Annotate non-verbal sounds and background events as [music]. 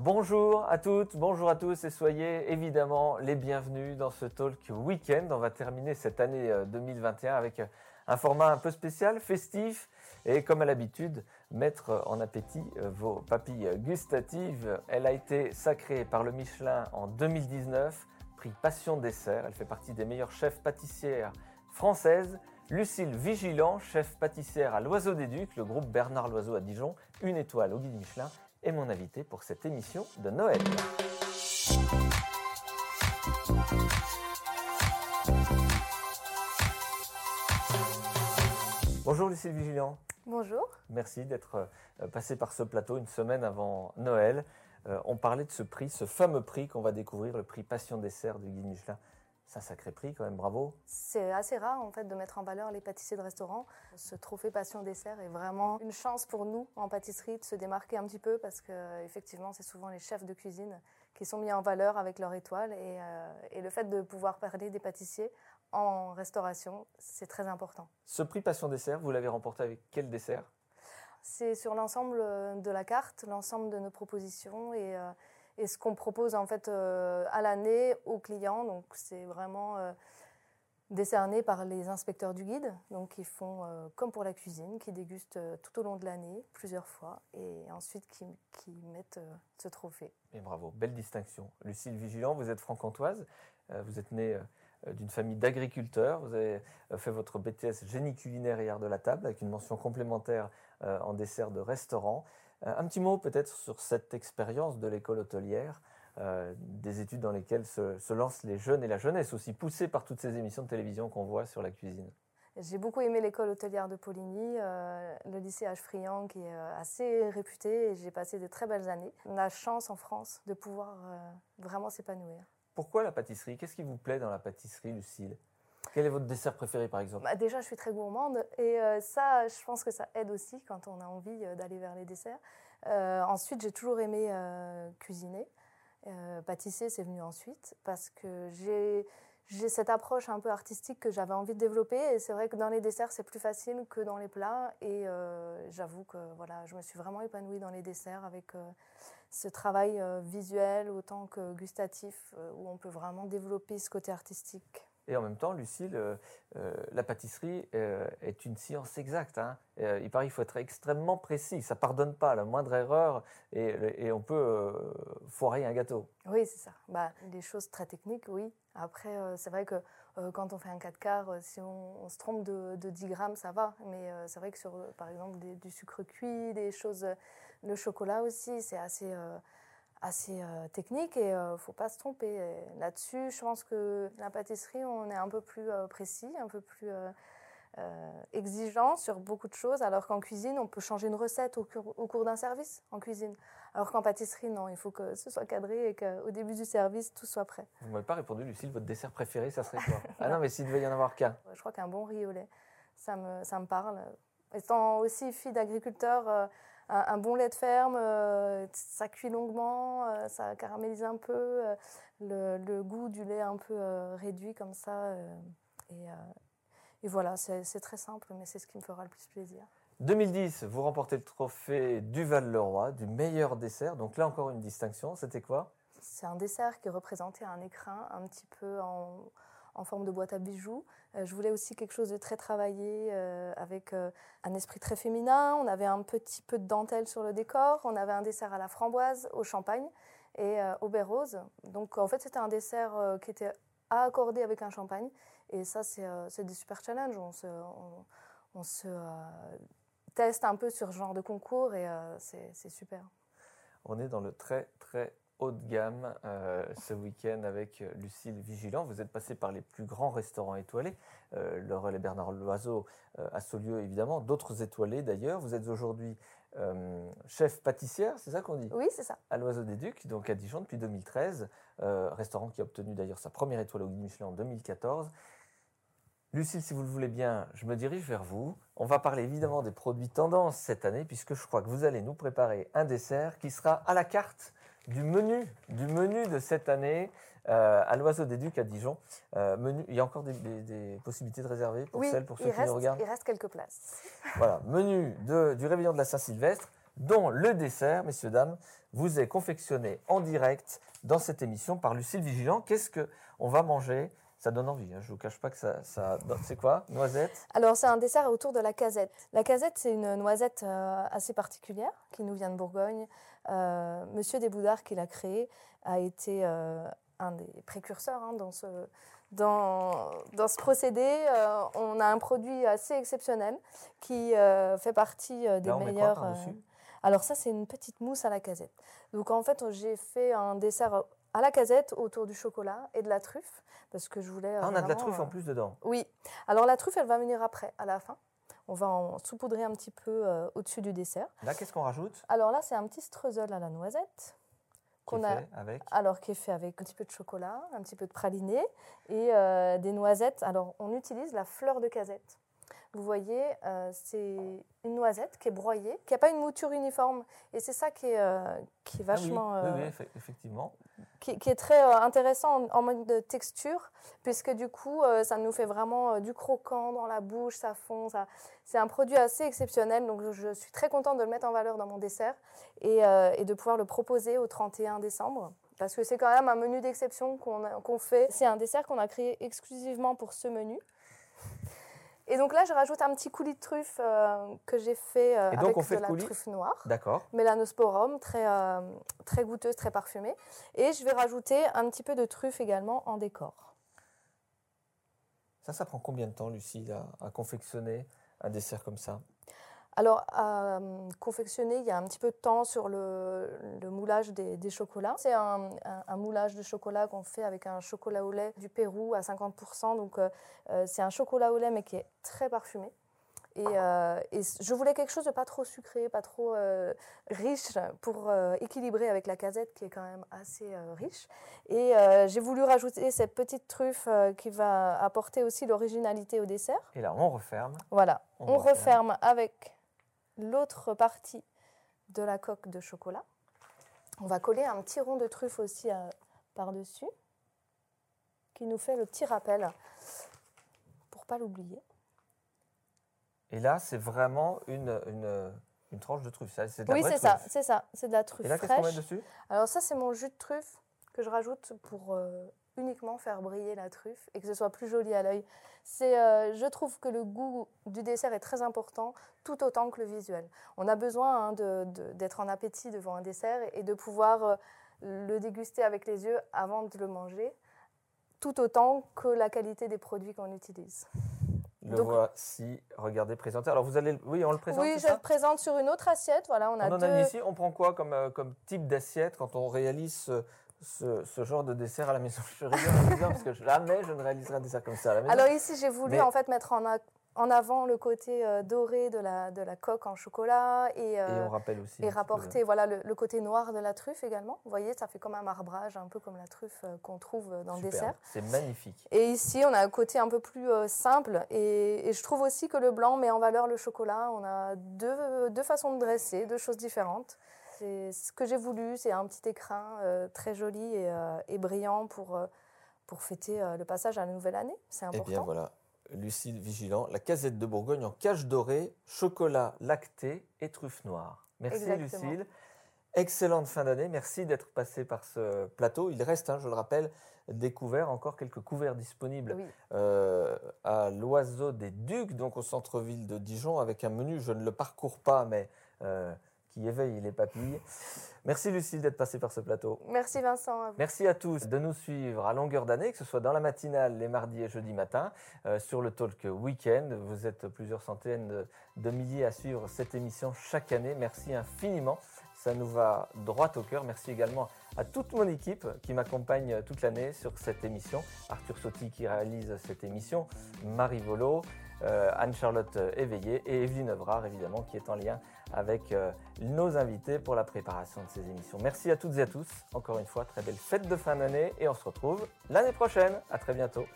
Bonjour à toutes, bonjour à tous et soyez évidemment les bienvenus dans ce talk week-end. On va terminer cette année 2021 euh, avec euh, un format un peu spécial, festif et comme à l'habitude, mettre en appétit euh, vos papilles gustatives. Elle a été sacrée par le Michelin en 2019, prix Passion Dessert. Elle fait partie des meilleures chefs pâtissières françaises. Lucille Vigilant, chef pâtissière à l'Oiseau des Ducs, le groupe Bernard Loiseau à Dijon, une étoile au guide Michelin est mon invité pour cette émission de Noël. Bonjour Lucille Vigilant. Bonjour. Merci d'être euh, passé par ce plateau une semaine avant Noël. Euh, on parlait de ce prix, ce fameux prix qu'on va découvrir, le prix Passion Dessert du guide Michelin. C'est un sacré prix quand même, bravo. C'est assez rare en fait de mettre en valeur les pâtissiers de restaurant. Ce trophée Passion Dessert est vraiment une chance pour nous en pâtisserie de se démarquer un petit peu parce que effectivement c'est souvent les chefs de cuisine qui sont mis en valeur avec leur étoile et, euh, et le fait de pouvoir parler des pâtissiers en restauration, c'est très important. Ce prix Passion Dessert, vous l'avez remporté avec quel dessert? C'est sur l'ensemble de la carte, l'ensemble de nos propositions et euh, et ce qu'on propose en fait euh, à l'année aux clients. Donc c'est vraiment euh, décerné par les inspecteurs du guide, donc ils font euh, comme pour la cuisine, qui dégustent tout au long de l'année plusieurs fois et ensuite qui, qui mettent ce trophée. Et bravo, belle distinction. Lucille Vigilant, vous êtes franc-comtoise, vous êtes née d'une famille d'agriculteurs. Vous avez fait votre BTS génie culinaire et art de la table avec une mention complémentaire en dessert de restaurant. Euh, un petit mot peut-être sur cette expérience de l'école hôtelière, euh, des études dans lesquelles se, lancent les jeunes et la jeunesse, aussi poussés par toutes ces émissions de télévision qu'on voit sur la cuisine. J'ai beaucoup aimé l'école hôtelière de Poligny, euh, le lycée H. qui est assez réputé et j'ai passé de très belles années. On a chance en France de pouvoir vraiment s'épanouir. Pourquoi la pâtisserie? Qu'est-ce qui vous plaît dans la pâtisserie, Lucille? Quel est votre dessert préféré par exemple bah, Déjà, je suis très gourmande et euh, ça, je pense que ça aide aussi quand on a envie euh, d'aller vers les desserts. Euh, ensuite, j'ai toujours aimé cuisiner. pâtisser, c'est venu ensuite parce que j'ai j'ai cette approche un peu artistique que j'avais envie de développer et c'est vrai que dans les desserts c'est plus facile que dans les plats et j'avoue que voilà je me suis vraiment épanouie dans les desserts avec ce travail visuel autant que gustatif où on peut vraiment développer ce côté artistique. Et en même temps, Lucille, euh, euh, la pâtisserie euh, est une science exacte. Hein. il paraît qu'il faut être extrêmement précis. Ça pardonne pas la moindre erreur et, on peut foirer un gâteau. Oui, c'est ça. Bah, des choses très techniques, oui. Après, c'est vrai que quand on fait un 4 quarts, si on, se trompe de, 10 grammes, ça va. Mais c'est vrai que sur, par exemple, du sucre cuit, des choses, le chocolat aussi, c'est assez assez euh, technique et ne euh, faut pas se tromper. Là-dessus, je pense que la pâtisserie, on est un peu plus euh, précis, un peu plus exigeant sur beaucoup de choses, alors qu'en cuisine, on peut changer une recette au, cours, d'un service en cuisine. Alors qu'en pâtisserie, non, il faut que ce soit cadré et qu'au début du service, tout soit prêt. Vous m'avez pas répondu, Lucille, votre dessert préféré, ça serait quoi [laughs] Ah non, mais s'il devait y en avoir qu'un. Je crois qu'un bon riz au lait, ça me, ça me parle. Étant aussi fille d'agriculteur, un, bon lait de ferme, euh, ça cuit longuement, euh, ça caramélise un peu, euh, le, goût du lait un peu réduit comme ça. Et, et, voilà, c'est très simple, mais c'est ce qui me fera le plus plaisir. 2010, vous remportez le trophée du Val-le-Roi, du meilleur dessert. Donc là encore une distinction, c'était quoi? C'est un dessert qui représentait un écrin un petit peu en, en forme de boîte à bijoux. Euh, je voulais aussi quelque chose de très travaillé euh, avec euh, un esprit très féminin. On avait un petit peu de dentelle sur le décor. On avait un dessert à la framboise, au champagne et au baie rose. Donc en fait c'était un dessert qui était à accorder avec un champagne. Et ça c'est des super challenges. On se, on, se teste un peu sur ce genre de concours et c'est super. On est dans le très très haut de gamme euh, ce week-end avec euh, Lucille Vigilant. Vous êtes passé par les plus grands restaurants étoilés, euh, Laurel et Bernard Loiseau euh, à Saulieu évidemment, d'autres étoilés d'ailleurs. Vous êtes aujourd'hui chef pâtissière, c'est ça qu'on dit? Oui, c'est ça. À l'Oiseau des Ducs, donc à Dijon depuis 2013, restaurant qui a obtenu d'ailleurs sa première étoile au Guide Michelin en 2014. Lucille, si vous le voulez bien, je me dirige vers vous. On va parler évidemment des produits tendance cette année, puisque je crois que vous allez nous préparer un dessert qui sera à la carte du menu, du menu de cette année euh, à l'Oiseau des Ducs à Dijon. Euh, menu, il y a encore des, possibilités de réserver pour celles, pour ceux qui nous regardent. Il reste quelques places. Voilà, menu de, du réveillon de la Saint-Sylvestre. dont le dessert, messieurs, dames, vous est confectionné en direct dans cette émission par Lucille Vigilant. Qu'est-ce qu'on va manger ça donne envie, hein. je ne vous cache pas que ça... ça... C'est quoi? Noisette? Alors c'est un dessert autour de la casette. La casette, c'est une noisette euh, assez particulière qui nous vient de Bourgogne. Euh, Monsieur Desboudards, qui l'a créé, a été euh, un des précurseurs hein, dans, ce, dans, dans, ce procédé. on a un produit assez exceptionnel qui fait partie des meilleurs... alors ça, c'est une petite mousse à la casette. Donc en fait, j'ai fait un dessert à la casette autour du chocolat et de la truffe parce que je voulais. Ah, on a de la truffe en euh, plus dedans. Oui. Alors la truffe, elle va venir après, à la fin. On va en saupoudrer un petit peu euh, au-dessus du dessert. Là, qu'est-ce qu'on rajoute? Alors là, c'est un petit streusel à la noisette. Qu'on a, avec? alors qui est fait avec un petit peu de chocolat, un petit peu de praliné et euh, des noisettes. Alors on utilise la fleur de casette. Vous voyez, euh, c'est une noisette qui est broyée, qui n'a pas une mouture uniforme. Et c'est ça qui est, euh, qui est ah vachement. oui, oui, effectivement. Qui, est très intéressant en, mode de texture, puisque du coup, ça nous fait vraiment du croquant dans la bouche, ça fond. Ça... C'est un produit assez exceptionnel, donc je suis très contente de le mettre en valeur dans mon dessert et de pouvoir le proposer au 31 décembre parce que c'est quand même un menu d'exception qu'on fait. C'est un dessert qu'on a créé exclusivement pour ce menu. Et donc là, je rajoute un petit coulis de truffe euh, que j'ai fait euh, avec de la truffe noire. D'accord. Mélanosporum, très, euh, très goûteuse, très parfumée. Et je vais rajouter un petit peu de truffe également en décor. Ça, ça prend combien de temps, Lucie, à confectionner un dessert comme ça? Alors, à euh, confectionner, il y a un petit peu de temps sur le, moulage des, chocolats. C'est un, moulage de chocolat qu'on fait avec un chocolat au lait du Pérou à 50%. Donc, euh, euh, c'est un chocolat au lait, mais qui est très parfumé. Et, je voulais quelque chose de pas trop sucré, pas trop riche pour équilibrer avec la casette qui est quand même assez riche. Et j'ai voulu rajouter cette petite truffe qui va apporter aussi l'originalité au dessert. Et là, on referme. Voilà, on, referme avec l'autre partie de la coque de chocolat. On va coller un petit rond de truffe aussi euh, par-dessus, qui nous fait le petit rappel pour pas l'oublier. Et là, c'est vraiment une, une, tranche de truffe. C'est de la oui, c'est ça, c'est ça, c'est de la truffe. Et là, qu'est-ce qu'on met dessus? Alors ça, c'est mon jus de truffe que je rajoute pour euh, uniquement faire briller la truffe et que ce soit plus joli à l'œil. C'est, euh, je trouve que le goût du dessert est très important, tout autant que le visuel. On a besoin hein, de, d'être en appétit devant un dessert et, de pouvoir euh, le déguster avec les yeux avant de le manger, tout autant que la qualité des produits qu'on utilise. Le voici, regardez, présenté. Alors vous allez, oui, on le présente. Oui, je le présente sur une autre assiette. Voilà, on a on deux... ici. On prend quoi comme, euh, comme type d'assiette quand on réalise ce, genre de dessert à la maison. [laughs] Je rigole parce que jamais je ne réaliserai un dessert comme ça à la maison. Alors ici, j'ai voulu en fait mettre en, en avant le côté euh, doré de la, de la coque en chocolat et, euh, et on rappelle aussi et rapporter voilà le, côté noir de la truffe également. Vous voyez, ça fait comme un marbrage, un peu comme la truffe euh, qu'on trouve dans le dessert. C'est magnifique. Et ici, on a un côté un peu plus simple et, et, je trouve aussi que le blanc met en valeur le chocolat. On a deux, deux façons de dresser, deux choses différentes. C'est ce que j'ai voulu, c'est un petit écrin euh, très joli et, euh, brillant pour, euh, pour fêter le passage à la nouvelle année. C'est important. Eh bien voilà, Lucille Vigilant, la casette de Bourgogne en cage dorée, chocolat lacté et truffe noire. Merci Lucille. Excellente fin d'année. Merci d'être passé par ce plateau. Il reste, hein, je le rappelle, des couverts, encore quelques couverts disponibles à l'Oiseau des Ducs, donc au centre-ville de Dijon, avec un menu. Je ne le parcours pas, mais qui éveille les papilles. Merci Lucie d'être passée par ce plateau. Merci Vincent. Merci à tous de nous suivre à longueur d'année, que ce soit dans la matinale les mardis et jeudis matin, euh, sur le Talk Weekend. Vous êtes plusieurs centaines de milliers à suivre cette émission chaque année. Merci infiniment. Ça nous va droit au cœur. Merci également à toute mon équipe qui m'accompagne toute l'année sur cette émission. Arthur Sotti qui réalise cette émission, Marie Volo, Anne-Charlotte Éveillé et Evelyne Evrard évidemment qui est en lien avec euh, nos invités pour la préparation de ces émissions. Merci à toutes et à tous. Encore une fois, très belle fête de fin d'année et on se retrouve l'année prochaine. À très bientôt.